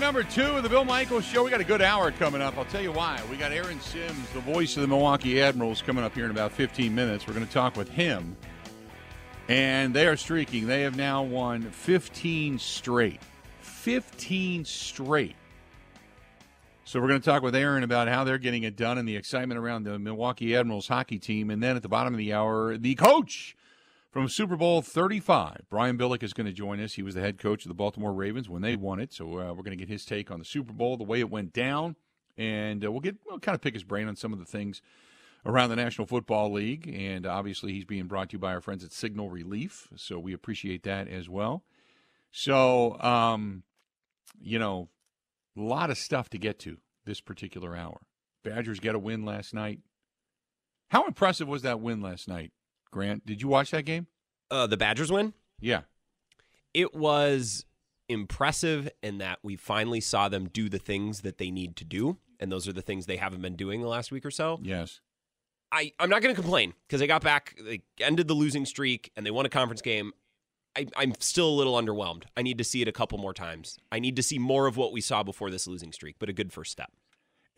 Number two of the Bill Michaels Show. We got a good hour coming up. I'll tell you why. We got Aaron Sims, the voice of the Milwaukee Admirals, coming up here in about 15 minutes. We're going to talk with him. And they are streaking. They have now won 15 straight. 15 straight. So we're going to talk with Aaron about how they're getting it done and the excitement around the Milwaukee Admirals hockey team. And then at the bottom of the hour, the coach from Super Bowl 35. Brian Billick is going to join us. He was the head coach of the Baltimore Ravens when they won it. So uh, we're going to get his take on the Super Bowl, the way it went down, and uh, we'll get we'll kind of pick his brain on some of the things around the National Football League. And obviously, he's being brought to you by our friends at Signal Relief. So we appreciate that as well. So, um, you know, a lot of stuff to get to this particular hour. Badgers get a win last night. How impressive was that win last night? Grant, did you watch that game? Uh, the Badgers win? Yeah. It was impressive in that we finally saw them do the things that they need to do. And those are the things they haven't been doing the last week or so. Yes. I, I'm not going to complain because they got back, they ended the losing streak, and they won a conference game. I, I'm still a little underwhelmed. I need to see it a couple more times. I need to see more of what we saw before this losing streak, but a good first step.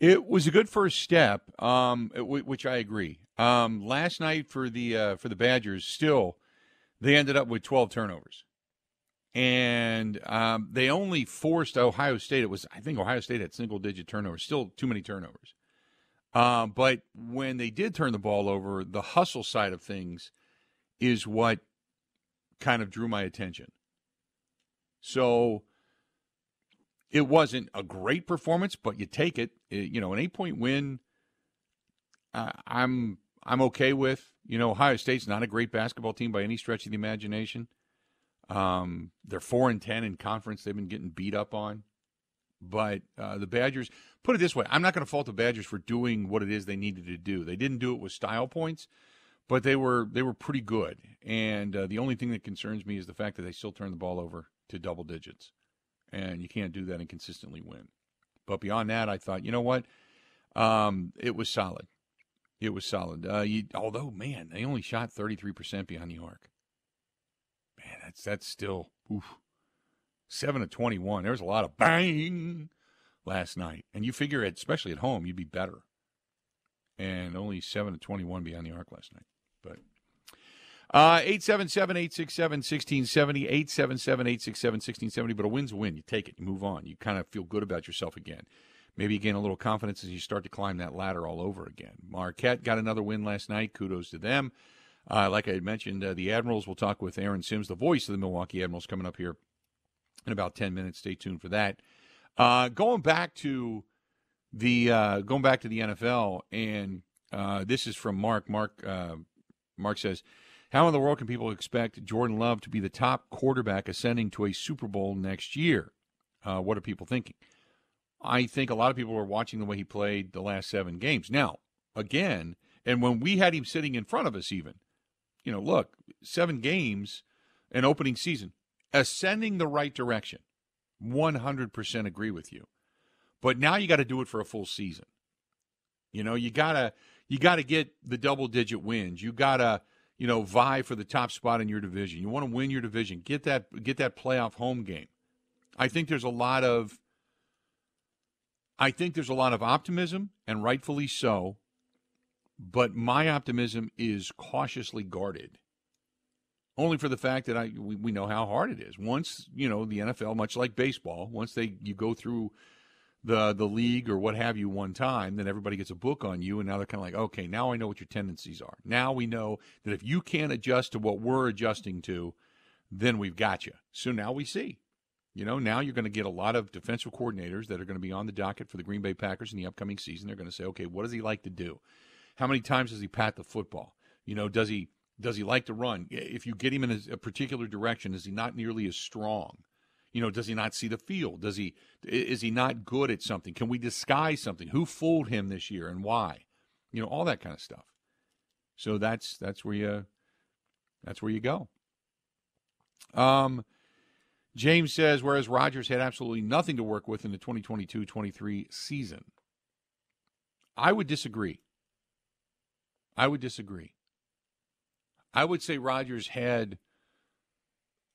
It was a good first step, um, which I agree. Um, last night for the uh, for the Badgers, still they ended up with 12 turnovers, and um, they only forced Ohio State. It was I think Ohio State had single digit turnovers, still too many turnovers. Um, but when they did turn the ball over, the hustle side of things is what kind of drew my attention. So it wasn't a great performance, but you take it. it you know, an eight point win. Uh, I'm I'm okay with. You know, Ohio State's not a great basketball team by any stretch of the imagination. Um, they're four and ten in conference. They've been getting beat up on. But uh, the Badgers, put it this way, I'm not going to fault the Badgers for doing what it is they needed to do. They didn't do it with style points, but they were they were pretty good. And uh, the only thing that concerns me is the fact that they still turn the ball over to double digits and you can't do that and consistently win. But beyond that, I thought, you know what? Um, it was solid. It was solid. Uh, you, although, man, they only shot 33% behind the arc. Man, that's that's still oof. seven to 21. There was a lot of bang last night, and you figure, especially at home, you'd be better. And only seven to 21 behind the arc last night. But 877 867 1670, 877 867 1670. But a win's a win. You take it, you move on. You kind of feel good about yourself again. Maybe you gain a little confidence as you start to climb that ladder all over again. Marquette got another win last night. Kudos to them. Uh, like I mentioned, uh, the Admirals, we'll talk with Aaron Sims, the voice of the Milwaukee Admirals, coming up here in about 10 minutes. Stay tuned for that. Uh, going back to the uh, going back to the NFL, and uh, this is from Mark. Mark uh, Mark says, how in the world can people expect Jordan Love to be the top quarterback ascending to a Super Bowl next year? Uh, what are people thinking? I think a lot of people were watching the way he played the last seven games. Now, again, and when we had him sitting in front of us, even, you know, look, seven games, an opening season, ascending the right direction. 100% agree with you. But now you got to do it for a full season. You know, you got to you got to get the double digit wins. You got to you know, vie for the top spot in your division. You want to win your division. Get that get that playoff home game. I think there's a lot of I think there's a lot of optimism and rightfully so, but my optimism is cautiously guarded. Only for the fact that I we, we know how hard it is. Once, you know, the NFL much like baseball, once they you go through the the league or what have you one time, then everybody gets a book on you, and now they're kind of like, okay, now I know what your tendencies are. Now we know that if you can't adjust to what we're adjusting to, then we've got you. So now we see. You know, now you're going to get a lot of defensive coordinators that are going to be on the docket for the Green Bay Packers in the upcoming season. They're going to say, okay, what does he like to do? How many times does he pat the football? You know, does he does he like to run? If you get him in a, particular direction, is he not nearly as strong? You know, does he not see the field? Does he is he not good at something? Can we disguise something? Who fooled him this year and why? You know, all that kind of stuff. So that's that's where you that's where you go. Um James says whereas Rogers had absolutely nothing to work with in the 2022-23 season. I would disagree. I would disagree. I would say Rogers had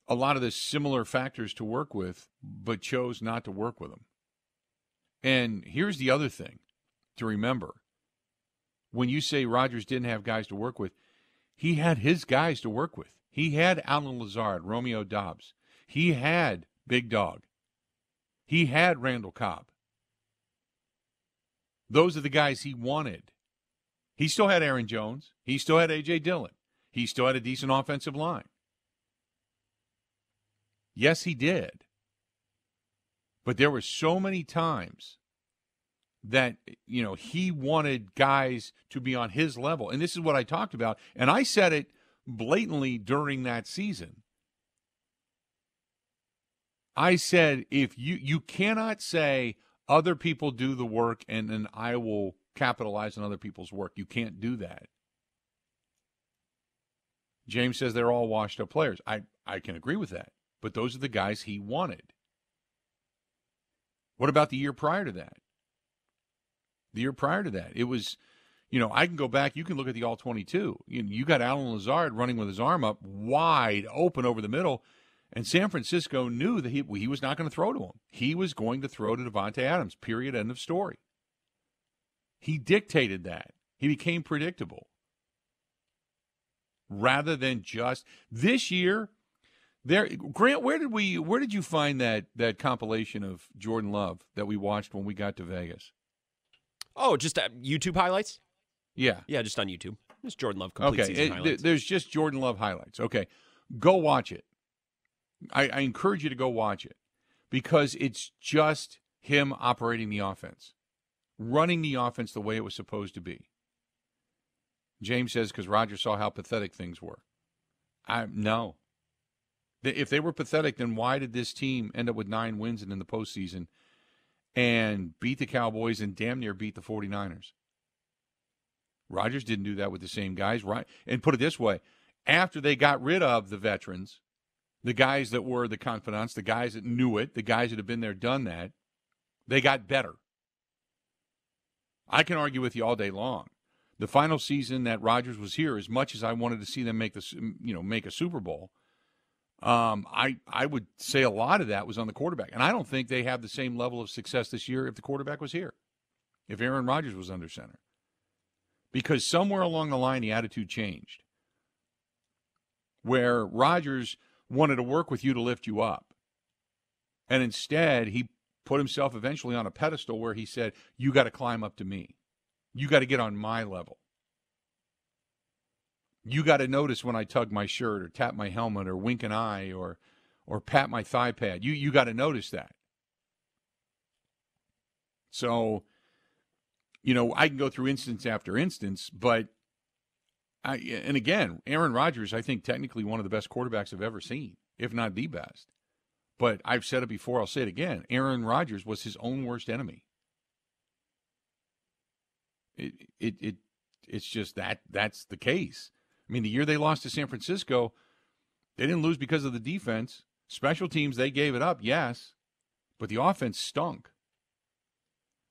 a lot of the similar factors to work with, but chose not to work with them. And here's the other thing to remember when you say Rodgers didn't have guys to work with, he had his guys to work with. He had Allen Lazard, Romeo Doubs. He had Big Dog. He had Randall Cobb. Those are the guys he wanted. He still had Aaron Jones. He still had A.J. Dillon. He still had a decent offensive line. Yes, he did. But there were so many times that you know he wanted guys to be on his level. And this is what I talked about. And I said it blatantly during that season. I said if you you cannot say other people do the work and then I will capitalize on other people's work. You can't do that. James says they're all washed up players. I I can agree with that but those are the guys he wanted what about the year prior to that? The year prior to that, it was, you know, I can go back. You can look at the All 22. You, you got Allen Lazard running with his arm up wide open over the middle, and San Francisco knew that he, he was not going to throw to him. He was going to throw to Davante Adams, period, end of story. He dictated that. He became predictable. Rather than just this year, there, Grant, where did we? Where did you find that that compilation of Jordan Love that we watched when we got to Vegas? Oh, just uh, YouTube highlights. Yeah, yeah, just on YouTube. Just Jordan Love complete okay. season highlights. there's just Jordan Love highlights. Okay, go watch it. I, I encourage you to go watch it because it's just him operating the offense, running the offense the way it was supposed to be. James says because Roger saw how pathetic things were. I no, if they were pathetic, then why did this team end up with nine wins and in the postseason and beat the Cowboys and damn near beat the 49ers? Rodgers didn't do that with the same guys, right? And put it this way after they got rid of the veterans, the guys that were the confidants, the guys that knew it, the guys that have been there, done that, they got better. I can argue with you all day long. The final season that Rodgers was here, as much as I wanted to see them make this, you know, make a Super Bowl, um, I I would say a lot of that was on the quarterback, and I don't think they have the same level of success this year if the quarterback was here, if Aaron Rodgers was under center, because somewhere along the line the attitude changed, where Rodgers wanted to work with you to lift you up, and instead he put himself eventually on a pedestal where he said, "You got to climb up to me, you got to get on my level." You got to notice when I tug my shirt or tap my helmet or wink an eye or or pat my thigh pad. You you got to notice that. So, you know, I can go through instance after instance, but I and again, Aaron Rodgers, I think technically one of the best quarterbacks I've ever seen, if not the best. But I've said it before, I'll say it again. Aaron Rodgers was his own worst enemy. It it it it's just that that's the case. I mean, the year they lost to San Francisco, they didn't lose because of the defense. Special teams, they gave it up, yes, but the offense stunk.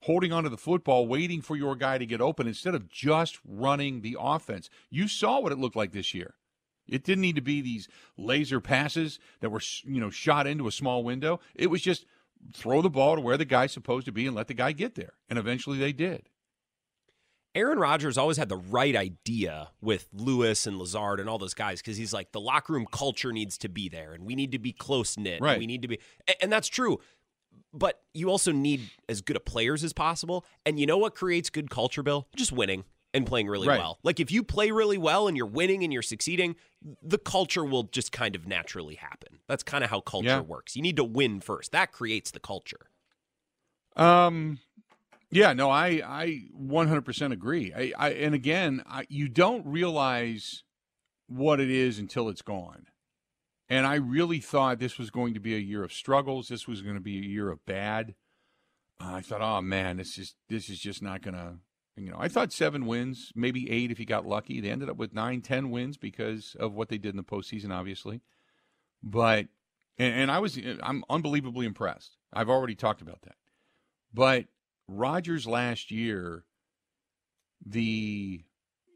Holding onto the football, waiting for your guy to get open instead of just running the offense. You saw what it looked like this year. It didn't need to be these laser passes that were, you know, shot into a small window. It was just throw the ball to where the guy's supposed to be and let the guy get there. And eventually they did. Aaron Rodgers always had the right idea with Lewis and Lazard and all those guys because he's like the locker room culture needs to be there and we need to be close knit. Right. We need to be, and that's true. But you also need as good a players as possible. And you know what creates good culture, Bill? Just winning and playing really right. well. Like if you play really well and you're winning and you're succeeding, the culture will just kind of naturally happen. That's kind of how culture yeah. works. You need to win first. That creates the culture. Um, yeah, no, I I 100% agree. I, I and again, I, you don't realize what it is until it's gone. And I really thought this was going to be a year of struggles. This was going to be a year of bad. Uh, I thought, oh man, this is this is just not going to. You know, I thought seven wins, maybe eight if you got lucky. They ended up with nine, ten wins because of what they did in the postseason, obviously. But and, and I was I'm unbelievably impressed. I've already talked about that. But Rodgers last year, the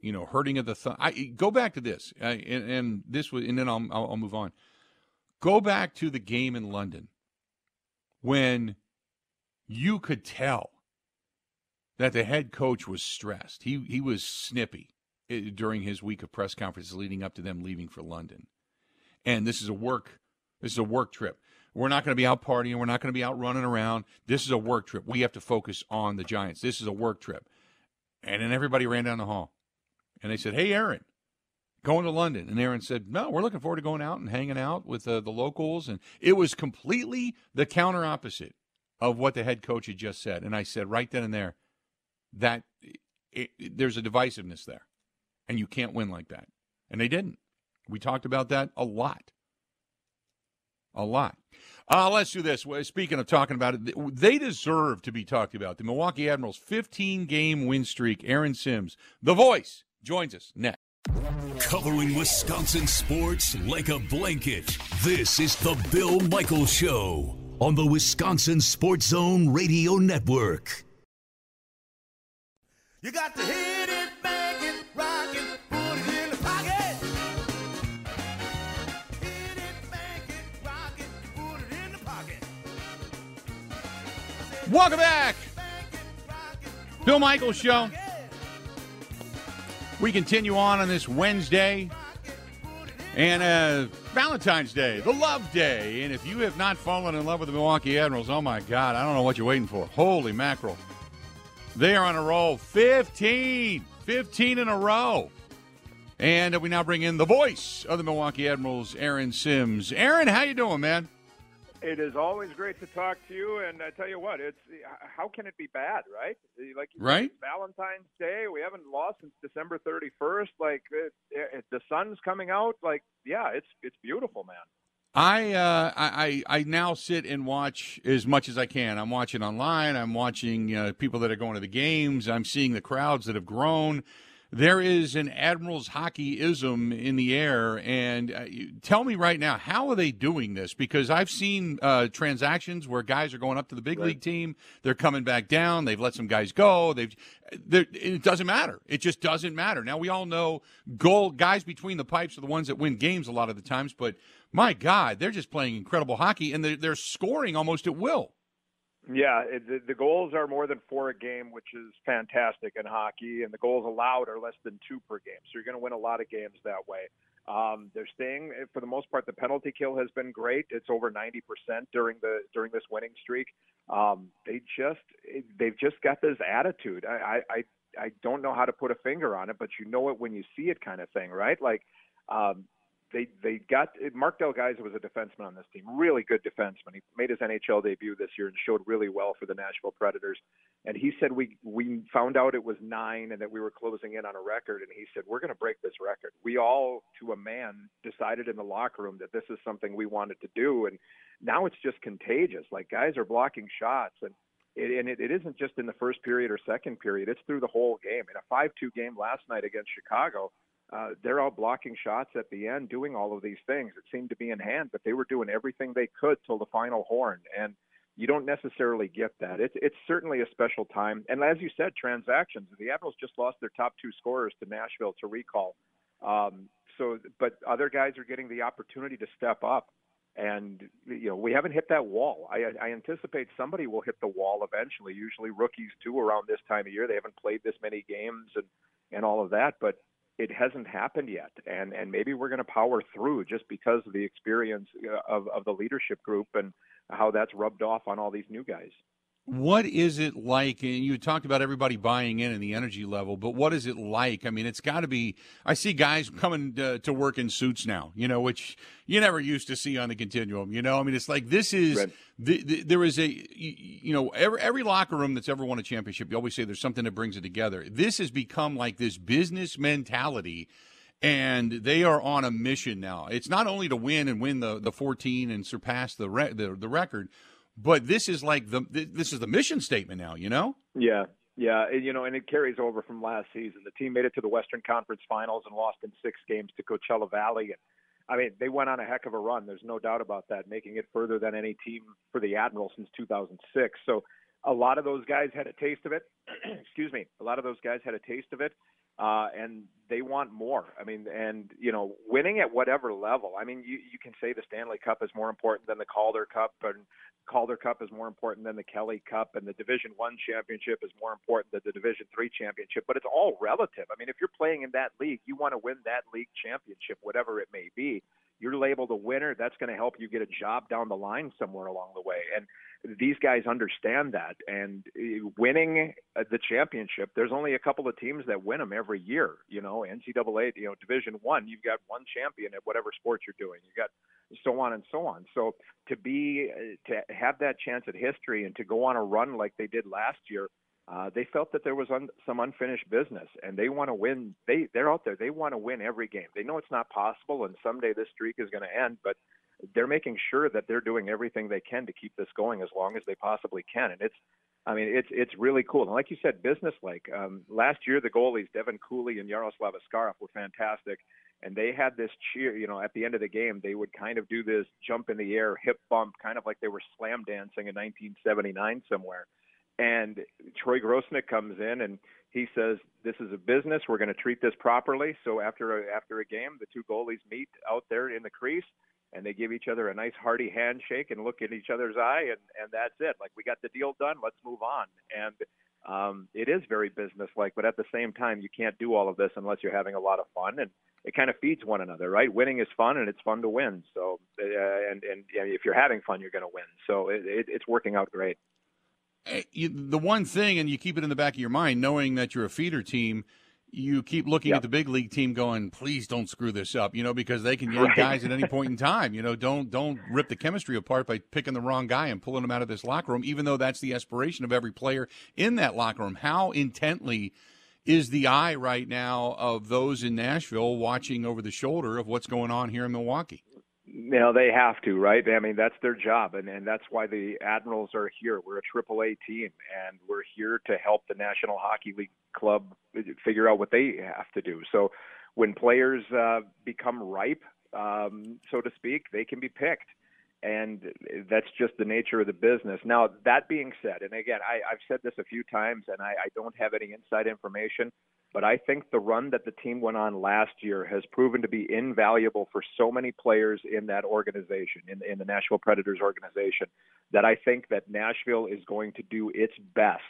you know hurting of the thumb. I go back to this, uh, and, and, this was, and then I'll, I'll, I'll move on. Go back to the game in London when you could tell that the head coach was stressed. He he was snippy eh, during his week of press conferences leading up to them leaving for London. And this is a work this is a work trip. We're not going to be out partying. We're not going to be out running around. This is a work trip. We have to focus on the Giants. This is a work trip. And then everybody ran down the hall. And they said, Hey, Aaron, going to London. And Aaron said, No, we're looking forward to going out and hanging out with uh, the locals. And it was completely the counter opposite of what the head coach had just said. And I said, right then and there, that it, it, there's a divisiveness there. And you can't win like that. And they didn't. We talked about that a lot. A lot. Uh, let's do this. Speaking of talking about it, they deserve to be talked about. The Milwaukee Admirals 15 game win streak. Aaron Sims, the voice, joins us next. Covering Wisconsin sports like a blanket. This is the Bill Michaels Show on the Wisconsin Sports Zone Radio Network. You got to hit it, bang Welcome back. Bill Michaels Show. We continue on on this Wednesday and uh, Valentine's Day, the love day. And if you have not fallen in love with the Milwaukee Admirals, oh my God, I don't know what you're waiting for. Holy mackerel. They are on a roll. 15. 15 in a row. And we now bring in the voice of the Milwaukee Admirals, Aaron Sims. Aaron, how you doing, man? It is always great to talk to you, and I tell you what, it's how can it be bad, right? Like right, Valentine's Day, we haven't lost since December thirty first. Like it, it, the sun's coming out. Like yeah, it's it's beautiful, man. I, uh, I I now sit and watch as much as I can. I'm watching online. I'm watching uh, people that are going to the games. I'm seeing the crowds that have grown there is an Admirals hockeyism in the air. And uh, tell me right now, how are they doing this? Because I've seen uh, transactions where guys are going up to the big right. league team, they're coming back down, they've let some guys go. They've it doesn't matter. It just doesn't matter. Now we all know goal guys between the pipes are the ones that win games a lot of the times, but my God, they're just playing incredible hockey and they're, they're scoring almost at will. Yeah, it, the, the goals are more than four a game, which is fantastic in hockey, and the goals allowed are less than two per game. So you're going to win a lot of games that way. Um, they're staying eh, for the most part. The penalty kill has been great. It's over 90% during the during this winning streak. Um, they just they've just got this attitude. I, I I don't know how to put a finger on it, but you know it when you see it, kind of thing, right? Like um, they they got Marc Del Gaizo was a defenseman on this team, really good defenseman. He made his NHL debut this year and showed really well for the Nashville Predators. And he said we we found out it was nine and that we were closing in on a record. And he said we're going to break this record. We all, to a man, decided in the locker room that this is something we wanted to do. And now it's just contagious. Like guys are blocking shots and. It, and it, it isn't just in the first period or second period; it's through the whole game. In a five-two game last night against Chicago, uh, they're all blocking shots at the end, doing all of these things. It seemed to be in hand, but they were doing everything they could till the final horn. And you don't necessarily get that. It's it's certainly a special time. And as you said, transactions. The Admirals just lost their top two scorers to Nashville to recall. Um, so, but other guys are getting the opportunity to step up. And you know we haven't hit that wall. I, I anticipate somebody will hit the wall eventually. Usually rookies do around this time of year. They haven't played this many games and and all of that. But it hasn't happened yet, and and maybe we're going to power through just because of the experience uh, of of the leadership group and how that's rubbed off on all these new guys. What is it like? And you talked about everybody buying in and the energy level, but what is it like? I mean, it's got to be. I see guys coming to, to, work in suits now, you know, which you never used to see on the continuum. You know, I mean, it's like this is right. the, the, there is a you know every every locker room that's ever won a championship. You always say there's something that brings it together. This has become like this business mentality and they are on a mission now. It's not only to win and win the, the 14 and surpass the, re- the the record, but this is like the this is the mission statement now. You know? Yeah, yeah. and, You know, and it carries over from last season. The team made it to the Western Conference Finals and lost in six games to Coachella Valley. And I mean, they went on a heck of a run. There's no doubt about that, making it further than any team for the Admirals since 2006. So a lot of those guys had a taste of it. Excuse me. A lot of those guys had a taste of it. Uh, and they want more. I mean, and you know, winning at whatever level. I mean, you you can say the Stanley Cup is more important than the Calder Cup, and Calder Cup is more important than the Kelly Cup, and the Division One championship is more important than the Division Three championship. But it's all relative. I mean, if you're playing in that league, you want to win that league championship, whatever it may be. You're labeled a winner. That's going to help you get a job down the line somewhere along the way. And these guys understand that. And uh, winning uh, the championship, there's only a couple of teams that win them every year. You know, NCAA, you know, Division One, you've got one champion at whatever sport you're doing. You got so on and so on. So to be uh, to have that chance at history and to go on a run like they did last year uh, they felt that there was un- some unfinished business, and they want to win. They they're out there. They want to win every game. They know it's not possible, and someday this streak is going to end. But they're making sure that they're doing everything they can to keep this going as long as they possibly can. And it's, I mean, it's it's really cool. And like you said, business-like. Um, last year, the goalies Devin Cooley and Yaroslav Askarov were fantastic, and they had this cheer. You know, at the end of the game, they would kind of do this jump in the air, hip bump, kind of like they were slam dancing in 1979 somewhere and Troy Grosenick comes in and he says, "This is a business. We're going to treat this properly." So after a, after a game, the two goalies meet out there in the crease, and they give each other a nice hearty handshake and look in each other's eye, and and that's it. Like we got the deal done. Let's move on. And um, it is very businesslike, but at the same time, you can't do all of this unless you're having a lot of fun, and it kind of feeds one another, right? Winning is fun, and it's fun to win. So, uh, and and if you're having fun, you're going to win. So it, it, it's working out great. Eh, you, the one thing, and you keep it in the back of your mind, knowing that you're a feeder team, you keep looking Yep. at the big league team, going, "Please don't screw this up," you know, because they can yank Right. guys at any point in time. You know, don't don't rip the chemistry apart by picking the wrong guy and pulling him out of this locker room, even though that's the aspiration of every player in that locker room. How intently is the eye right now of those in Nashville watching over the shoulder of what's going on here in Milwaukee? You know, they have to, right? I mean, that's their job, and and that's why the Admirals are here. We're a Triple A team, and we're here to help the National Hockey League club figure out what they have to do. So, when players uh, become ripe, um, so to speak, they can be picked, and that's just the nature of the business. Now, that being said, and again, I, I've said this a few times, and I, I don't have any inside information. But I think the run that the team went on last year has proven to be invaluable for so many players in that organization, in, in the Nashville Predators organization, that I think that Nashville is going to do its best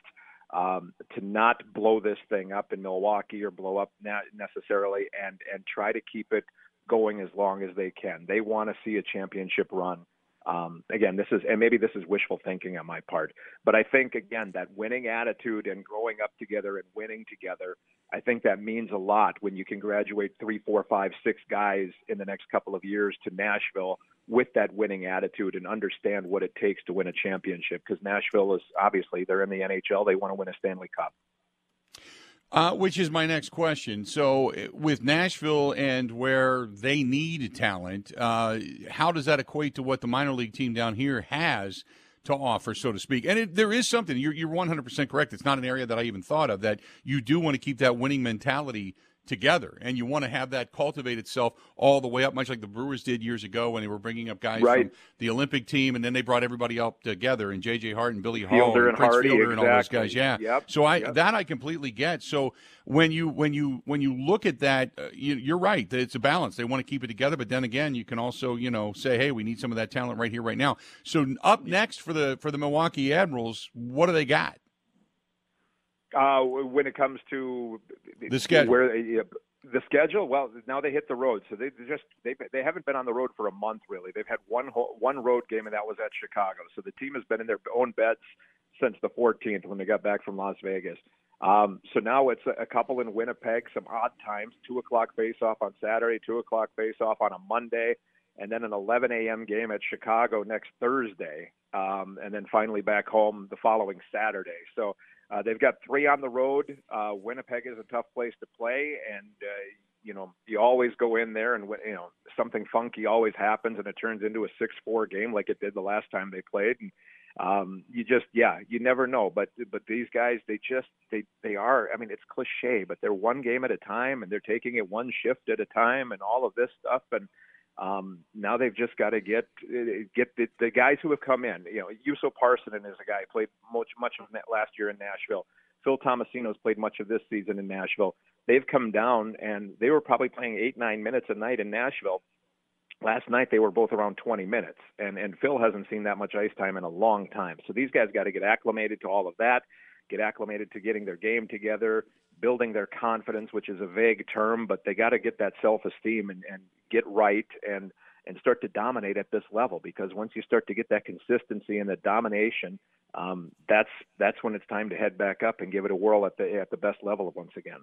um, to not blow this thing up in Milwaukee or blow up na- necessarily, and and try to keep it going as long as they can. They want to see a championship run. Um, again, this is, and maybe this is wishful thinking on my part, but I think again that winning attitude and growing up together and winning together, I think that means a lot when you can graduate three, four, five, six guys in the next couple of years to Nashville with that winning attitude and understand what it takes to win a championship. Because Nashville is obviously they're in the NHL, they want to win a Stanley Cup. Uh, which is my next question. So, uh, with Nashville and where they need talent, uh, how does that equate to what the minor league team down here has to offer, so to speak? And it, there is something, you're, you're 100% correct. It's not an area that I even thought of, that you do want to keep that winning mentality together and you want to have that cultivate itself all the way up much like the brewers did years ago when they were bringing up guys Right. from the olympic team and then they brought everybody up together and jj hart and billy hall Fielder and, and prince Hardy, fielder and all those guys. yeah. Yep, so i yep. that i completely get. So when you when you when you look at that uh, you, you're right that it's a balance. They want to keep it together but then again you can also you know say hey we need some of that talent right here right now. So up next for the for the milwaukee admirals what do they got Uh, when it comes to The schedule. where yeah, the schedule, well, now they hit the road, so they just they they haven't been on the road for a month really. They've had one ho- one road game, and that was at Chicago. So the team has been in their own beds since the 14th when they got back from Las Vegas. Um, so now it's a, a couple in Winnipeg, some odd times, two o'clock face off on Saturday, two o'clock face off on a Monday, and then an 11 a.m. game at Chicago next Thursday, um, and then finally back home the following Saturday. So uh, they've got three on the road. Uh, Winnipeg is a tough place to play, and uh, you know you always go in there, and you know something funky always happens, and it turns into a six-four game like it did the last time they played. And um, you just, yeah, you never know. But but these guys, they just they they are. I mean, it's cliche, but they're one game at a time, and they're taking it one shift at a time, and all of this stuff, and. Um, now they've just got to get get the, the guys who have come in. You know, Juuso Pärssinen is a guy who played much much of last year in Nashville. Phil Tomasino's played much of this season in Nashville. they've come down and they were probably playing eight nine minutes a night in Nashville. Last night they were both around 20 minutes, and and Phil hasn't seen that much ice time in a long time. So these guys got to get acclimated to all of that, get acclimated to getting their game together, building their confidence, which is a vague term, but they got to get that self-esteem and, and get right and and start to dominate at this level because once you start to get that consistency and the domination, um, that's that's when it's time to head back up and give it a whirl at the at the best level once again.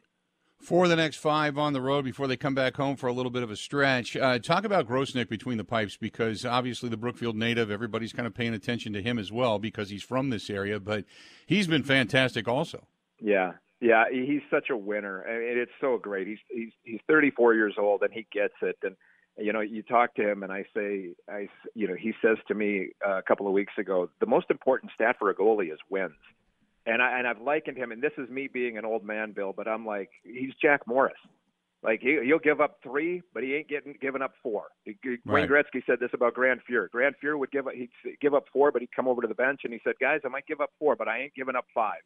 For the next five on the road before they come back home for a little bit of a stretch. Uh, talk about Grosenick between the pipes because obviously the Brookfield native, everybody's kind of paying attention to him as well because he's from this area, but he's been fantastic also. Yeah, yeah, he's such a winner. I mean, it's so great. He's he's he's 34 years old and he gets it. And you know, you talk to him and I say, I you know, he says to me uh, a couple of weeks ago, the most important stat for a goalie is wins. And I and I've likened him, and this is me being an old man, Bill, but I'm like, he's Jack Morris. Like he, he'll give up three, but he ain't getting giving up four. Right. Wayne Gretzky said this about Grant Fuhr. Grant Fuhr would give up, he'd give up four, but he'd come over to the bench and he said, "Guys, I might give up four, but I ain't giving up five.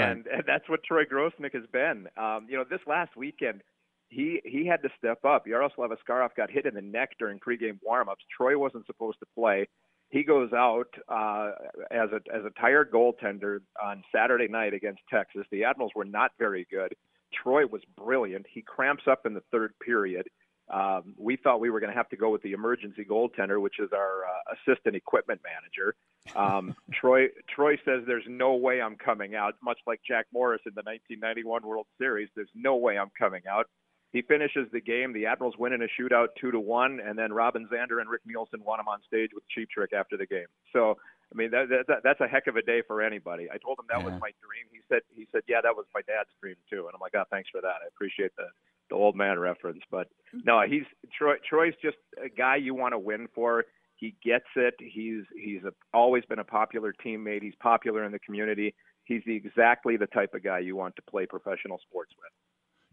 And, and that's what Troy Grosenick has been. Um, you know, this last weekend, he he had to step up. Yaroslav Askarov got hit in the neck during pregame warmups. Troy wasn't supposed to play. He goes out uh, as a as a tired goaltender on Saturday night against Texas. The Admirals were not very good. Troy was brilliant. He cramps up in the third period. Um, we thought we were going to have to go with the emergency goaltender, which is our uh, assistant equipment manager. Um, Troy Troy says there's no way I'm coming out, much like Jack Morris in the 1991 World Series. There's no way I'm coming out. He finishes the game. The Admirals win in a shootout, two to one, and then Robin Zander and Rick Nielsen won him on stage with Cheap Trick after the game. So, I mean, that, that, that's a heck of a day for anybody. I told him that was my dream. He said, he said, yeah, that was my dad's dream too. And I'm like, oh, thanks for that. I appreciate the the old man reference. But no, he's Troy. Troy's just a guy you want to win for. He gets it. He's he's a, always been a popular teammate. He's popular in the community. He's the, exactly the type of guy you want to play professional sports with.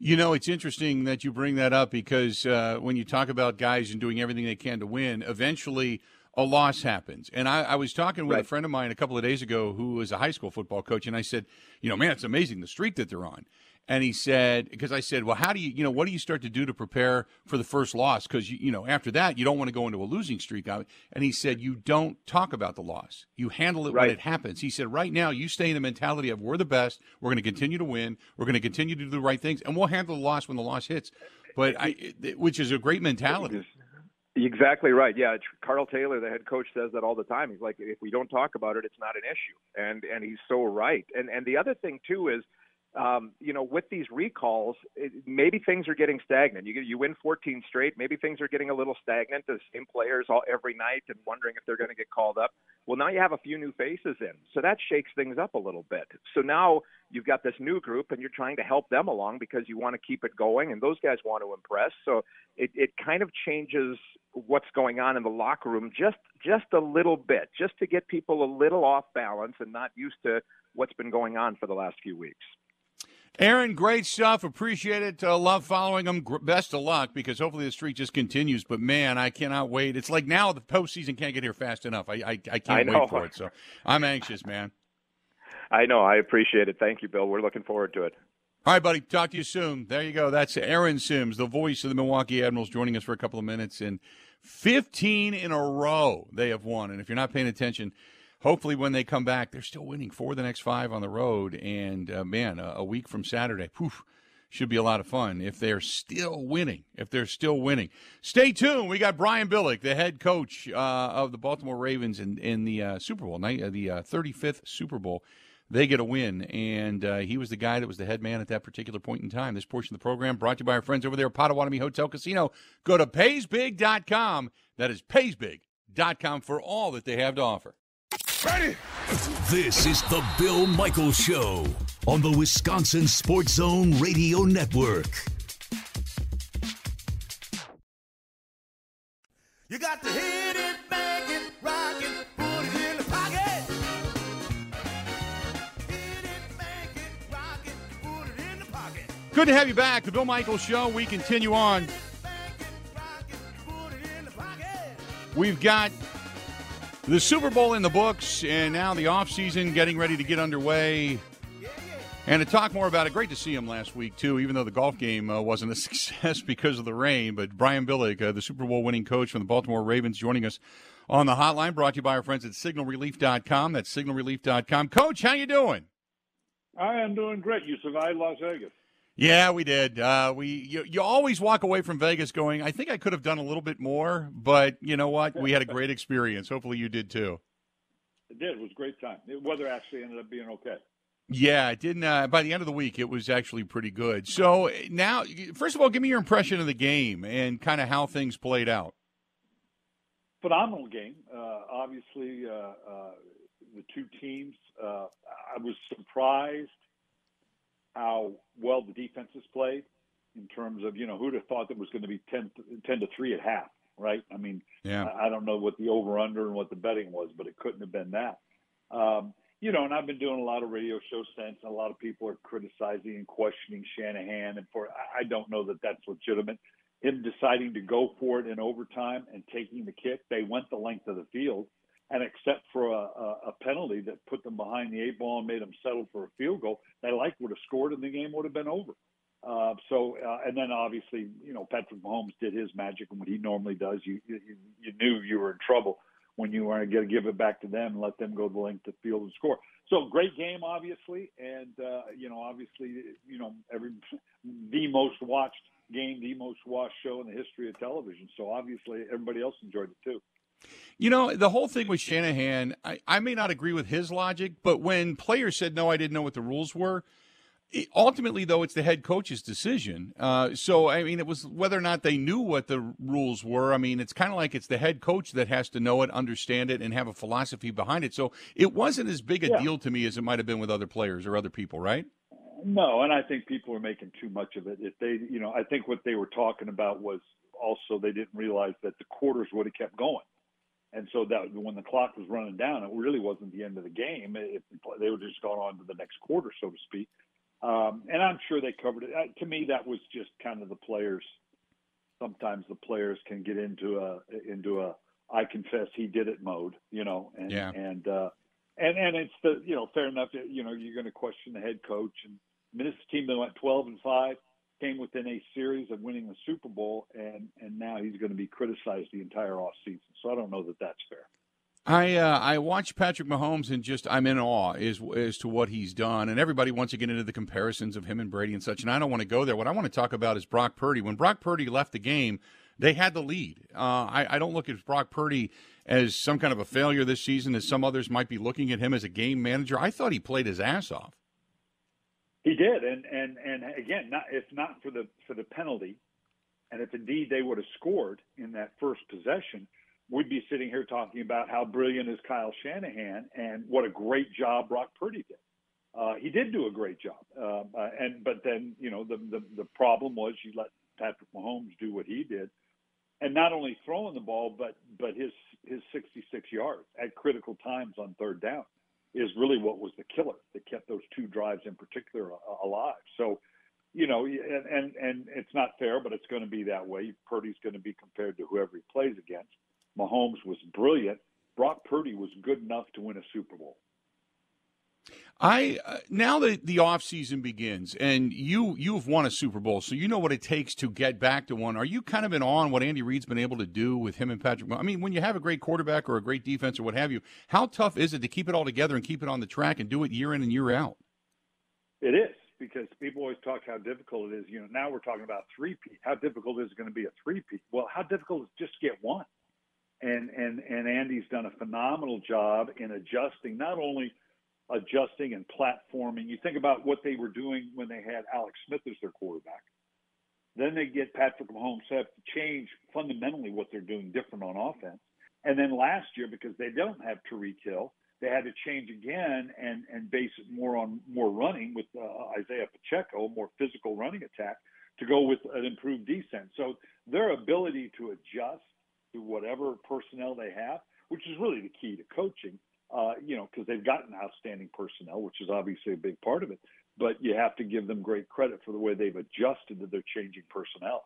You know, it's interesting that you bring that up because uh, when you talk about guys and doing everything they can to win, eventually a loss happens. And I, I was talking with a friend of mine a couple of days ago who was a high school football coach, and I said, you know, man, it's amazing the streak that they're on. And he said, because I said, well, how do you, you know, what do you start to do to prepare for the first loss? Because, you, you know, after that, you don't want to go into a losing streak. And he said, you don't talk about the loss. You handle it when Right. it happens. He said, right now, you stay in the mentality of we're the best. We're going to continue to win. We're going to continue to do the right things, and we'll handle the loss when the loss hits. But I, which is a great mentality. Exactly right. Yeah, Karl Taylor, the head coach, says that all the time. He's like, if we don't talk about it, it's not an issue, and and he's so right. And and the other thing too is, um, you know, with these recalls, it, maybe things are getting stagnant. You you win 14 straight, maybe things are getting a little stagnant. The same players all every night and wondering if they're going to get called up. Well, now you have a few new faces in, so that shakes things up a little bit. So now you've got this new group, and you're trying to help them along because you want to keep it going, and those guys want to impress. So it, it kind of changes what's going on in the locker room just just a little bit, just to get people a little off balance and not used to what's been going on for the last few weeks. Aaron, great stuff. Appreciate it. Uh, love following them. Gr- Best of luck because hopefully the streak just continues. But man, I cannot wait. It's like now the postseason can't get here fast enough. I I, I can't I wait for it. So I'm anxious, man. I know, I appreciate it. Thank you, Bill. We're looking forward to it. All right, buddy. Talk to you soon. There you go. That's Aaron Sims, the voice of the Milwaukee Admirals, joining us for a couple of minutes. And 15 in a row they have won. And if you're not paying attention, hopefully when they come back, they're still winning four of the next five on the road. And uh, man, a, a week from Saturday, poof, should be a lot of fun if they're still winning. If they're still winning. Stay tuned. We got Brian Billick, the head coach uh, of the Baltimore Ravens in, in the uh, Super Bowl, night, uh, the uh, 35th Super Bowl they get a win. And uh, he was the guy that was the head man at that particular point in time. This portion of the program brought to you by our friends over there at Potawatomi Hotel Casino. Go to paysbig.com. That is paysbig.com for all that they have to offer. This is the Bill Michaels Show on the Wisconsin Sports Zone Radio Network. You got to hit it, bang it, rock it, put it in the pocket. Hit it, bang it, rock it, put it in the pocket. Good to have you back. The Bill Michaels Show. We continue on. Bang it, rock it, put it in the pocket. We've got the Super Bowl in the books, and now the offseason getting ready to get underway. And to talk more about it, great to see him last week, too, even though the golf game uh, wasn't a success because of the rain. But Brian Billick, uh, the Super Bowl winning coach from the Baltimore Ravens, joining us on the hotline, brought to you by our friends at signalrelief.com. That's signalrelief.com. Coach, how you doing? I am doing great. You survived Las Vegas. Yeah, we did. Uh, we you, you always walk away from Vegas going, I think I could have done a little bit more, but you know what? We had a great experience. Hopefully, you did too. It did. It was a great time. The weather actually ended up being okay. Yeah, it didn't. Uh, by the end of the week, it was actually pretty good. So now, first of all, give me your impression of the game and kind of how things played out. Phenomenal game. Uh, obviously, uh, uh the two teams. Uh, I was surprised how well the defenses played in terms of, you know, who'd have thought that was going to be 10, 10 to 3 at half, right? I mean, yeah. I, I don't know what the over under and what the betting was, but it couldn't have been that. Um, you know, and I've been doing a lot of radio shows since, and a lot of people are criticizing and questioning Shanahan. And for, I don't know that that's legitimate. Him deciding to go for it in overtime and taking the kick, they went the length of the field and except for a, a, penalty that put them behind the eight ball and made them settle for a field goal, they like would have scored and the game would have been over. Uh, so, uh, and then obviously, you know, Patrick Mahomes did his magic and what he normally does. You, you, you knew you were in trouble when you were going to give it back to them and let them go the length of the field and score. So great game, obviously. And, uh, you know, obviously, you know, every, the most watched game, the most watched show in the history of television. So obviously everybody else enjoyed it too. You know, the whole thing with Shanahan, I, I, may not agree with his logic, but when players said, no, I didn't know what the rules were, it, ultimately, though, it's the head coach's decision. Uh, so, I mean, it was whether or not they knew what the rules were. I mean, it's kind of like it's the head coach that has to know it, understand it, and have a philosophy behind it. So it wasn't as big a yeah. deal to me as it might have been with other players or other people, right? No, and I think people are making too much of it. If they, you know, I think what they were talking about was also they didn't realize that the quarters would have kept going. And so that when the clock was running down, it really wasn't the end of the game. It, they would just gone on to the next quarter, so to speak. Um, and I'm sure they covered it. Uh, to me, that was just kind of the players. Sometimes the players can get into a into a I confess he did it mode, you know, and yeah. and uh, and and it's the you know fair enough. You know, you're going to question the head coach and I mean, this team that went 12 and five came within a series of winning the Super Bowl, and and now he's going to be criticized the entire off season. So I don't know that that's fair. I uh, I watch Patrick Mahomes and just I'm in awe as as to what he's done, and everybody wants to get into the comparisons of him and Brady and such, and I don't want to go there. What I want to talk about is Brock Purdy. When Brock Purdy left the game, they had the lead. Uh, I, I don't look at Brock Purdy as some kind of a failure this season, as some others might be looking at him as a game manager. I thought he played his ass off. He did, and and and again, not if not for the for the penalty, and if indeed they would have scored in that first possession, we'd be sitting here talking about how brilliant is Kyle Shanahan and what a great job Brock Purdy did. Uh, he did do a great job, uh, uh, and but then you know the, the the problem was you let Patrick Mahomes do what he did, and not only throwing the ball, but but his his 66 yards at critical times on third down is really what was the killer that kept those two drives in particular uh, alive. So, you know, and and, and it's not fair, but it's going to be that way. Purdy's going to be compared to whoever he plays against. Mahomes was brilliant. Brock Purdy was good enough to win a Super Bowl. I uh, now that the off season begins and you you've won a Super Bowl, so you know what it takes to get back to one. Are you kind of in awe on what Andy Reid's been able to do with him and Patrick? I mean, when you have a great quarterback or a great defense or what have you, how tough is it to keep it all together and keep it on the track and do it year in and year out? It is because people always talk how difficult it is. You know, now we're talking about three peat. How difficult is it going to be a three peat? Well, how difficult is just to get one? And and and Andy's done a phenomenal job in adjusting not only adjusting and platforming. You think about what they were doing when they had Alex Smith as their quarterback. Then they get Patrick Mahomes have to change fundamentally what they're doing different on offense. And then last year, because they don't have Tyreek Hill, they had to change again and and base it more on more running with uh, Isaiah Pacheco, more physical running attack to go with an improved defense. So their ability to adjust to whatever personnel they have, which is really the key to coaching, uh, you know, because they've gotten outstanding personnel, which is obviously a big part of it. But you have to give them great credit for the way they've adjusted to their changing personnel.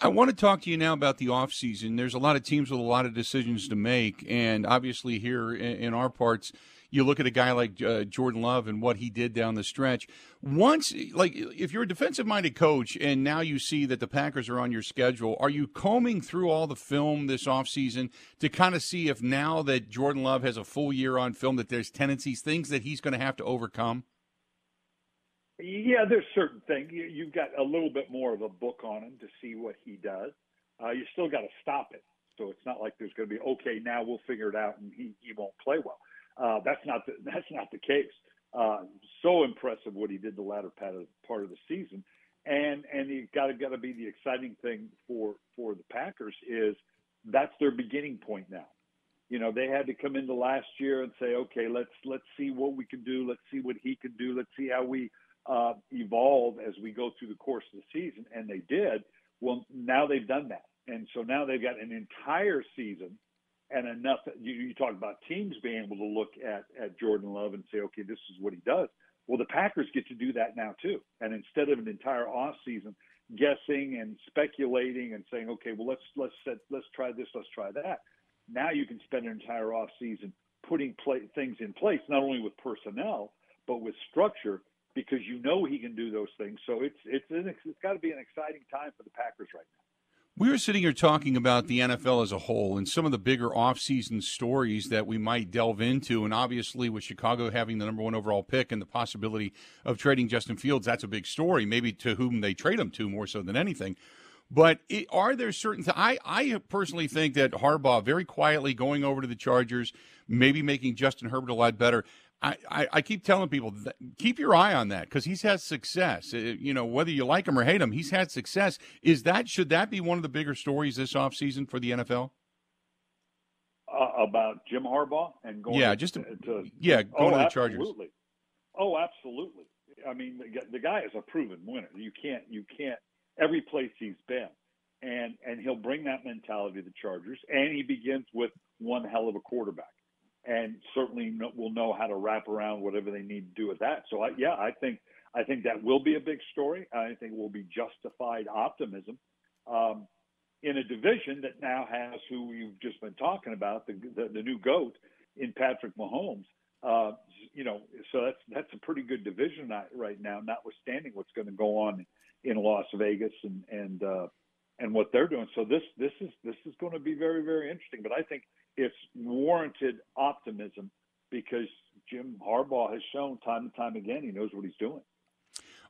I want to talk to you now about the offseason. There's a lot of teams with a lot of decisions to make. And obviously, here in, in our parts, You look at a guy like uh, Jordan Love and what he did down the stretch. Once, like, if you're a defensive minded coach and now you see that the Packers are on your schedule, are you combing through all the film this offseason to kind of see if now that Jordan Love has a full year on film, that there's tendencies, things that he's going to have to overcome? Yeah, there's certain things. You, you've got a little bit more of a book on him to see what he does. Uh, you still got to stop it. So it's not like there's going to be okay. Now we'll figure it out, and he, he won't play well. Uh, that's not the, that's not the case. Uh, so impressive what he did the latter part of, part of the season, and and you got got to be the exciting thing for for the Packers is that's their beginning point now. You know they had to come into last year and say, okay, let's let's see what we can do, let's see what he can do, let's see how we uh, evolve as we go through the course of the season, and they did. Well, now they've done that, and so now they've got an entire season and enough. You, you talk about teams being able to look at at Jordan Love and say, okay, this is what he does. Well, the Packers get to do that now too, and instead of an entire off season guessing and speculating and saying, okay, well let's let's set, let's try this, let's try that. Now you can spend an entire off season putting play, things in place, not only with personnel but with structure because you know he can do those things. So it's it's an, it's got to be an exciting time for the Packers right now. We were sitting here talking about the NFL as a whole and some of the bigger offseason stories that we might delve into. And obviously, with Chicago having the number one overall pick and the possibility of trading Justin Fields, that's a big story, maybe to whom they trade him to more so than anything. But it, are there certain I, I personally think that Harbaugh very quietly going over to the Chargers, maybe making Justin Herbert a lot better. I, I, keep telling people that, keep your eye on that because he's had success. Uh, you know, whether you like him or hate him, he's had success. Is that should that be one of the bigger stories this offseason for the NFL? Uh, about Jim Harbaugh and going yeah, to, just to, to yeah, going oh, to the Chargers. Absolutely. Oh, absolutely. I mean, the, the guy is a proven winner. You can't you can't every place he's been, and and he'll bring that mentality to the Chargers, and he begins with one hell of a quarterback and certainly will know how to wrap around whatever they need to do with that. So I, yeah, I think I think that will be a big story. I think it will be justified optimism um, in a division that now has who you've just been talking about, the the, the new goat in Patrick Mahomes. Uh, you know, so that's that's a pretty good division right now, notwithstanding what's going to go on in Las Vegas and and uh, and what they're doing. So this this is this is going to be very very interesting. But I think it's warranted optimism because Jim Harbaugh has shown time and time again he knows what he's doing.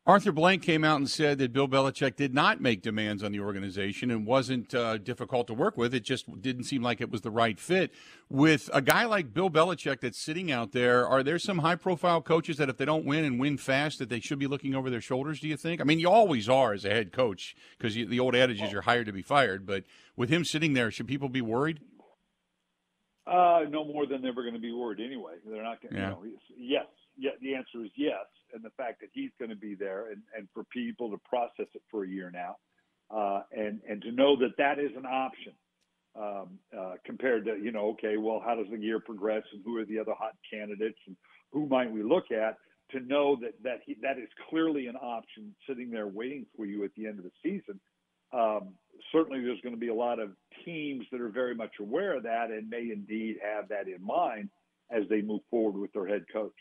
Arthur Blank came out and said that Bill Belichick did not make demands on the organization and wasn't uh, difficult to work with. It just didn't seem like it was the right fit. With a guy like Bill Belichick that's sitting out there, are there some high profile coaches that if they don't win and win fast, that they should be looking over their shoulders, do you think? I mean, you always are as a head coach because the old adage is you're hired to be fired. But with him sitting there, should people be worried? Uh, no more than they're going to be worried anyway. They're not going. Yeah. You know, yes. Yeah. The answer is yes, and the fact that he's going to be there, and, and for people to process it for a year now, uh, and and to know that that is an option um, uh, compared to you know, okay, well, how does the year progress, and who are the other hot candidates, and who might we look at? To know that that he, that is clearly an option sitting there waiting for you at the end of the season. Um, certainly there's going to be a lot of teams that are very much aware of that and may indeed have that in mind as they move forward with their head coach.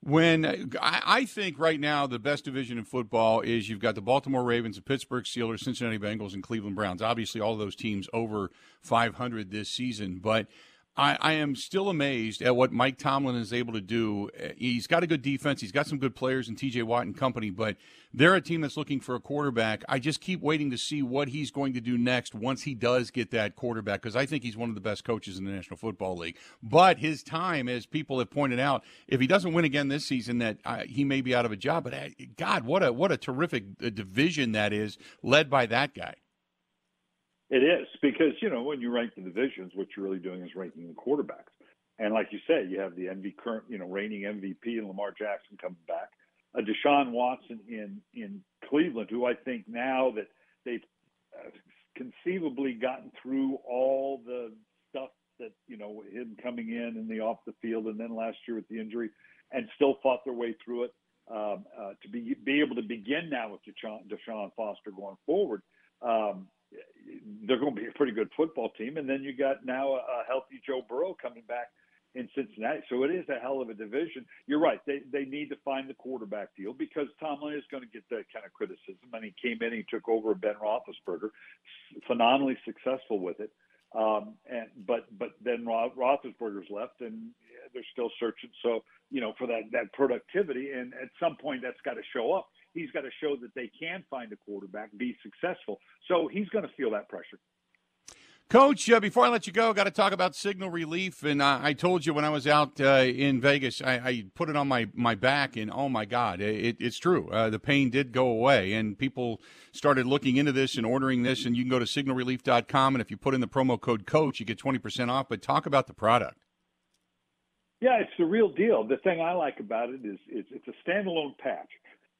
When I, think right now the best division in football is you've got the Baltimore Ravens, the Pittsburgh Steelers, Cincinnati Bengals, and Cleveland Browns. Obviously, all those teams over 500 this season, but I, I, am still amazed at what Mike Tomlin is able to do. He's got a good defense. He's got some good players in TJ Watt and company, but they're a team that's looking for a quarterback. I just keep waiting to see what he's going to do next once he does get that quarterback because I think he's one of the best coaches in the National Football League. But his time, as people have pointed out, if he doesn't win again this season, that uh, he may be out of a job. But uh, God, what a what a terrific uh, division that is, led by that guy. It is because you know when you rank the divisions, what you're really doing is ranking the quarterbacks. And like you said, you have the MV current, you know, reigning MVP and Lamar Jackson coming back, a Deshaun Watson in in Cleveland, who I think now that they've uh, conceivably gotten through all the stuff that you know him coming in and the off the field, and then last year with the injury, and still fought their way through it. Um, uh, to be be able to begin now with Deshaun, Deshaun Foster going forward. Um, they're going to be a pretty good football team. And then you got now a, a healthy Joe Burrow coming back in Cincinnati. So it is a hell of a division. You're right. They they need to find the quarterback deal because Tomlin is going to get that kind of criticism. And he came in, he took over Ben Roethlisberger, phenomenally successful with it. Um, and but but then Ro- Roethlisberger's left, and they're still searching. So you know for that that productivity, and at some point that's got to show up. He's got to show that they can find a quarterback, be successful. So he's going to feel that pressure. Coach, uh, before I let you go, got to talk about signal relief. And uh, I told you when I was out uh, in Vegas, I, I, put it on my, my back, and oh my God, it, it's true. Uh, the pain did go away, and people started looking into this and ordering this. And you can go to signalrelief.com, and if you put in the promo code COACH, you get 20% off. But talk about the product. Yeah, it's the real deal. The thing I like about it is it's, it's a standalone patch.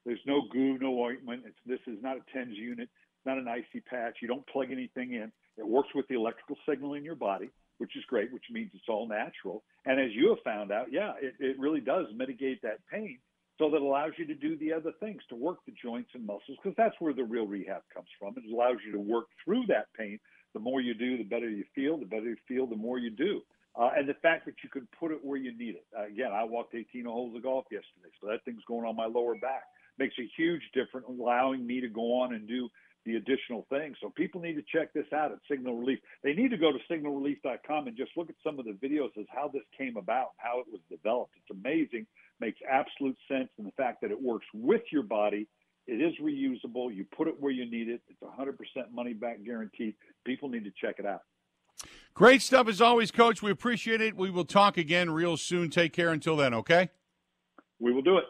There's no goo, no ointment. It's, this is not a TENS unit, not an icy patch. You don't plug anything in it works with the electrical signal in your body, which is great, which means it's all natural. And as you have found out, yeah, it, it really does mitigate that pain so that allows you to do the other things to work the joints and muscles because that's where the real rehab comes from. It allows you to work through that pain. The more you do, the better you feel. The better you feel, the more you do. Uh, and the fact that you can put it where you need it. Uh, again, I walked 18 holes of golf yesterday, so that thing's going on my lower back. Makes a huge difference, allowing me to go on and do the additional things. So people need to check this out at Signal Relief. They need to go to signalrelief.com and just look at some of the videos as how this came about, how it was developed. It's amazing, makes absolute sense, and the fact that it works with your body. It is reusable. You put it where you need it. It's 100% money back guaranteed. People need to check it out. Great stuff as always, Coach. We appreciate it. We will talk again real soon. Take care until then, okay? We will do it.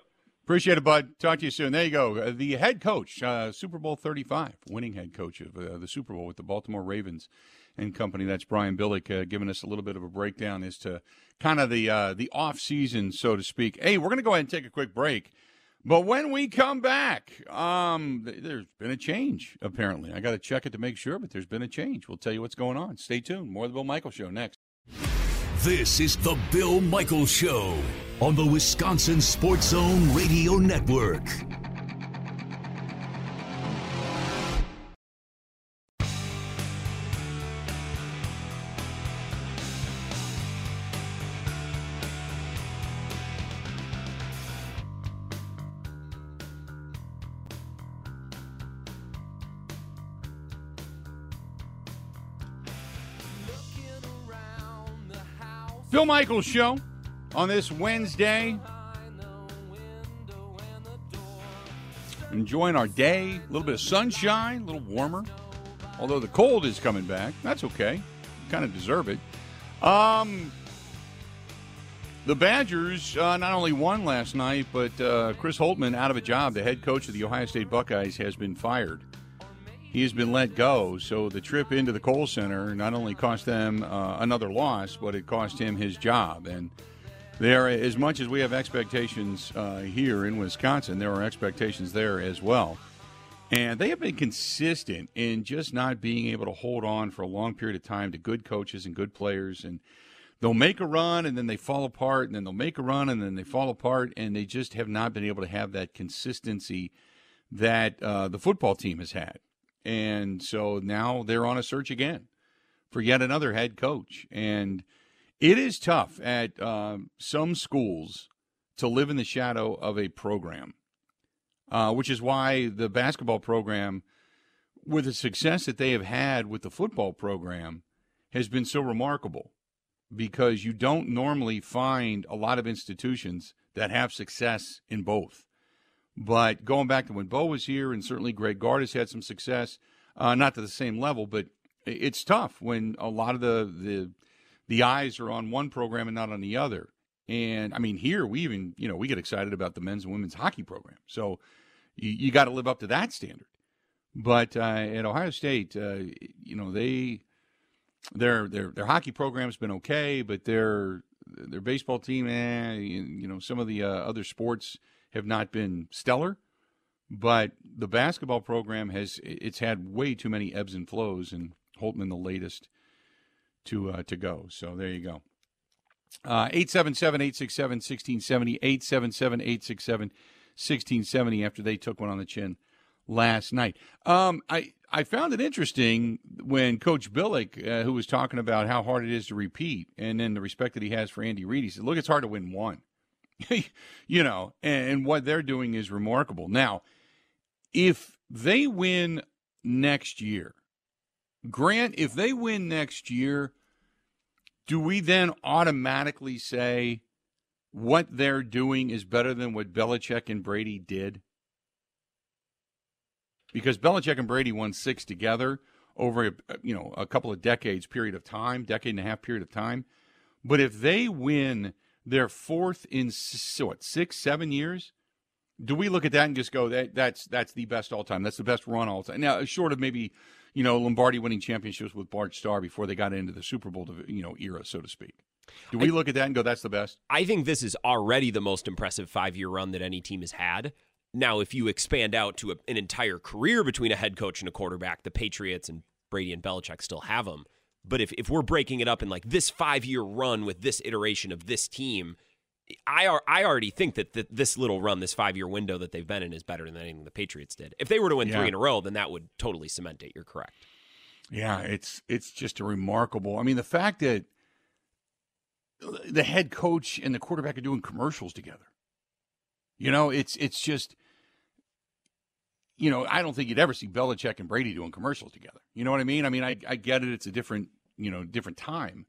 Appreciate it, bud. Talk to you soon. There you go. Uh, the head coach, uh, Super Bowl 35, winning head coach of uh, the Super Bowl with the Baltimore Ravens and company. That's Brian Billick uh, giving us a little bit of a breakdown as to kind of the uh, the off season, so to speak. Hey, we're going to go ahead and take a quick break. But when we come back, um, th- there's been a change, apparently. I got to check it to make sure, but there's been a change. We'll tell you what's going on. Stay tuned. More of the Bill Michael Show next. This is the Bill Michaels Show on the Wisconsin Sports Zone Radio Network. Bill Michaels Show on this Wednesday. Enjoying our day, a little bit of sunshine, a little warmer. Although the cold is coming back, that's okay. Kind of deserve it. Um, the Badgers uh, not only won last night, but uh, Chris Holtmann out of a job. The head coach of the Ohio State Buckeyes has been fired. He has been let go. So the trip into the Kohl Center not only cost them uh, another loss, but it cost him his job. And there, as much as we have expectations uh, here in Wisconsin, there are expectations there as well. And they have been consistent in just not being able to hold on for a long period of time to good coaches and good players. And they'll make a run and then they fall apart, and then they'll make a run and then they fall apart. And they just have not been able to have that consistency that uh, the football team has had. And so now they're on a search again for yet another head coach. And it is tough at um, some schools to live in the shadow of a program, uh, which is why the basketball program, with the success that they have had with the football program, has been so remarkable because you don't normally find a lot of institutions that have success in both. But going back to when Bo was here, and certainly Greg Gard has had some success, uh, not to the same level, but it's tough when a lot of the, the the eyes are on one program and not on the other. And I mean, here we even you know we get excited about the men's and women's hockey program, so you, you got to live up to that standard. But uh, at Ohio State, uh, you know they their their their hockey program's been okay, but their their baseball team, eh, you, know, some of the uh, other sports have not been stellar, but the basketball program has it's had way too many ebbs and flows, and Holtmann the latest to uh, to go. So there you go. Uh, 877-867-1670, 877-867-1670 after they took one on the chin last night. Um, I I found it interesting when Coach Billick, uh, who was talking about how hard it is to repeat, and then the respect that he has for Andy Reid, he said, "Look, it's hard to win one." you know, and, and what they're doing is remarkable. Now, if they win next year, Grant, if they win next year, do we then automatically say what they're doing is better than what Belichick and Brady did? Because Belichick and Brady won six together over a, you know a couple of decades period of time, decade and a half period of time. But if they win their fourth in s- what six, seven years, do we look at that and just go that that's that's the best all time? That's the best run all time. Now, short of maybe you know Lombardi winning championships with Bart Starr before they got into the Super Bowl you know era, so to speak. Do we look at that and go that's the best? I think this is already the most impressive five year run that any team has had. Now, if you expand out to a, an entire career between a head coach and a quarterback, the Patriots and Brady and Belichick still have them. But if, if we're breaking it up in like this five year run with this iteration of this team, I are, I already think that th- this little run, this five year window that they've been in, is better than anything the Patriots did. If they were to win Yeah. three in a row, then that would totally cement it. You're correct. Yeah, it's it's just a remarkable. I mean, the fact that the head coach and the quarterback are doing commercials together. You know, it's it's just you know, I don't think you'd ever see Belichick and Brady doing commercials together. You know what I mean? I mean, I I get it; it's a different you know different time,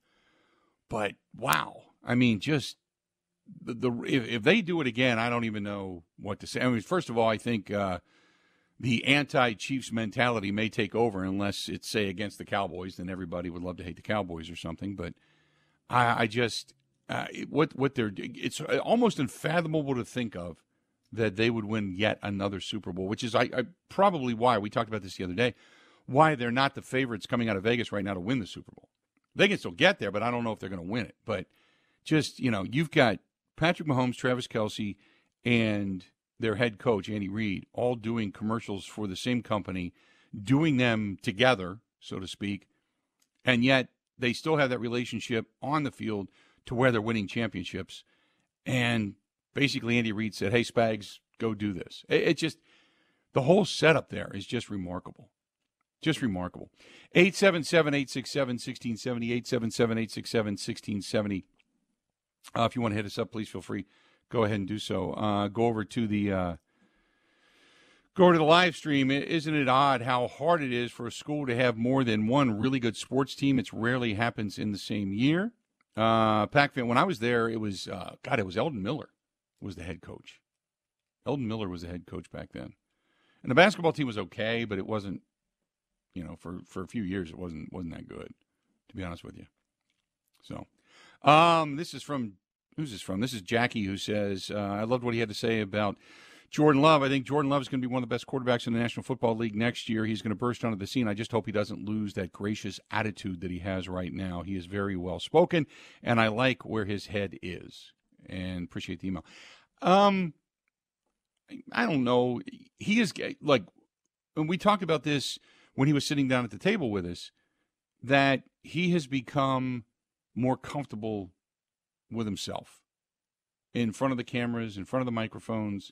but wow, I mean, just the, the if, if they do it again, I don't even know what to say. I mean, first of all, I think. uh the anti-Chiefs mentality may take over unless it's say against the Cowboys. Then everybody would love to hate the Cowboys or something. But I, I just uh, what what they're it's almost unfathomable to think of that they would win yet another Super Bowl, which is I, I probably why we talked about this the other day. Why they're not the favorites coming out of Vegas right now to win the Super Bowl. They can still get there, but I don't know if they're going to win it. But just you know, you've got Patrick Mahomes, Travis Kelce, and their head coach Andy Reid all doing commercials for the same company, doing them together, so to speak, and yet they still have that relationship on the field to where they're winning championships. And basically, Andy Reid said, "Hey, Spags, go do this." It, it just the whole setup there is just remarkable. Just remarkable. 877 867 1670, 877 867 1670. Uh, if you want to hit us up, please feel free. Go ahead and do so. Uh, go over to the uh, go to the live stream. Isn't it odd how hard it is for a school to have more than one really good sports team? It rarely happens in the same year. Uh, Pac fan, when I was there, it was uh, God. It was Eldon Miller was the head coach. Eldon Miller was the head coach back then, and the basketball team was okay, but it wasn't. You know, for for a few years, it wasn't wasn't that good, to be honest with you. So, um, this is from who's this from? This is Jackie who says, uh, I loved what he had to say about Jordan Love. I think Jordan Love is going to be one of the best quarterbacks in the National Football League next year. He's going to burst onto the scene. I just hope he doesn't lose that gracious attitude that he has right now. He is very well spoken, and I like where his head is. And appreciate the email. Um, I don't know. He is like when we talked about this when he was sitting down at the table with us, that he has become more comfortable with himself in front of the cameras, in front of the microphones.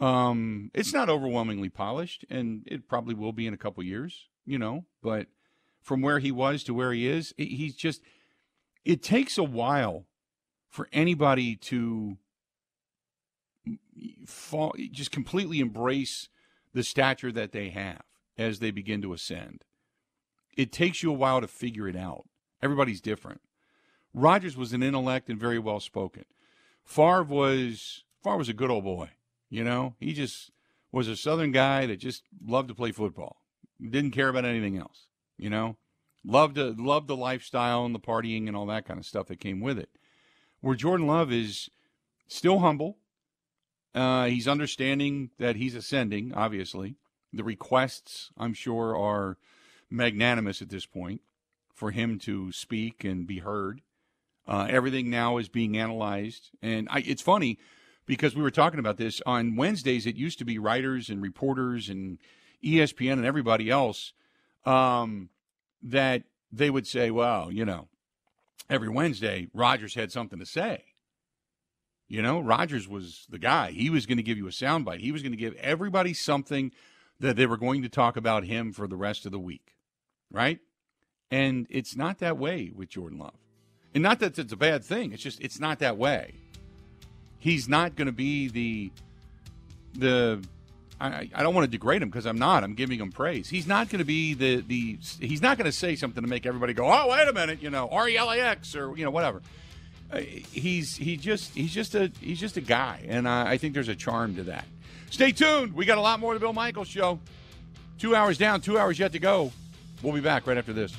Um, it's not overwhelmingly polished, and it probably will be in a couple years, you know. But from where he was to where he is, he- he's just. It takes a while for anybody to fall, just completely embrace the stature that they have as they begin to ascend. It takes you a while to figure it out. Everybody's different. Rodgers was an intellect and very well spoken. Favre was Favre was a good old boy. You know, he just was a Southern guy that just loved to play football. Didn't care about anything else. You know, loved to, loved the lifestyle and the partying and all that kind of stuff that came with it. Where Jordan Love is still humble. Uh, he's understanding that he's ascending. Obviously, the requests I'm sure are magnanimous at this point for him to speak and be heard. Uh, everything now is being analyzed, and I, it's funny because we were talking about this on Wednesdays. It used to be writers and reporters and ESPN and everybody else um, that they would say, "Well, you know, every Wednesday Rodgers had something to say." You know, Rodgers was the guy. He was going to give you a soundbite. He was going to give everybody something that they were going to talk about him for the rest of the week, right? And it's not that way with Jordan Love. And not that it's a bad thing. It's just it's not that way. He's not going to be the the I, I don't want to degrade him because I'm not. I'm giving him praise. He's not going to be the the. He's not going to say something to make everybody go, "Oh, wait a minute," you know, R E L A X or you know whatever. Uh, he's he just he's just a he's just a guy, and uh, I think there's a charm to that. Stay tuned. We got a lot more of the Bill Michaels show. Two hours down, two hours yet to go. We'll be back right after this.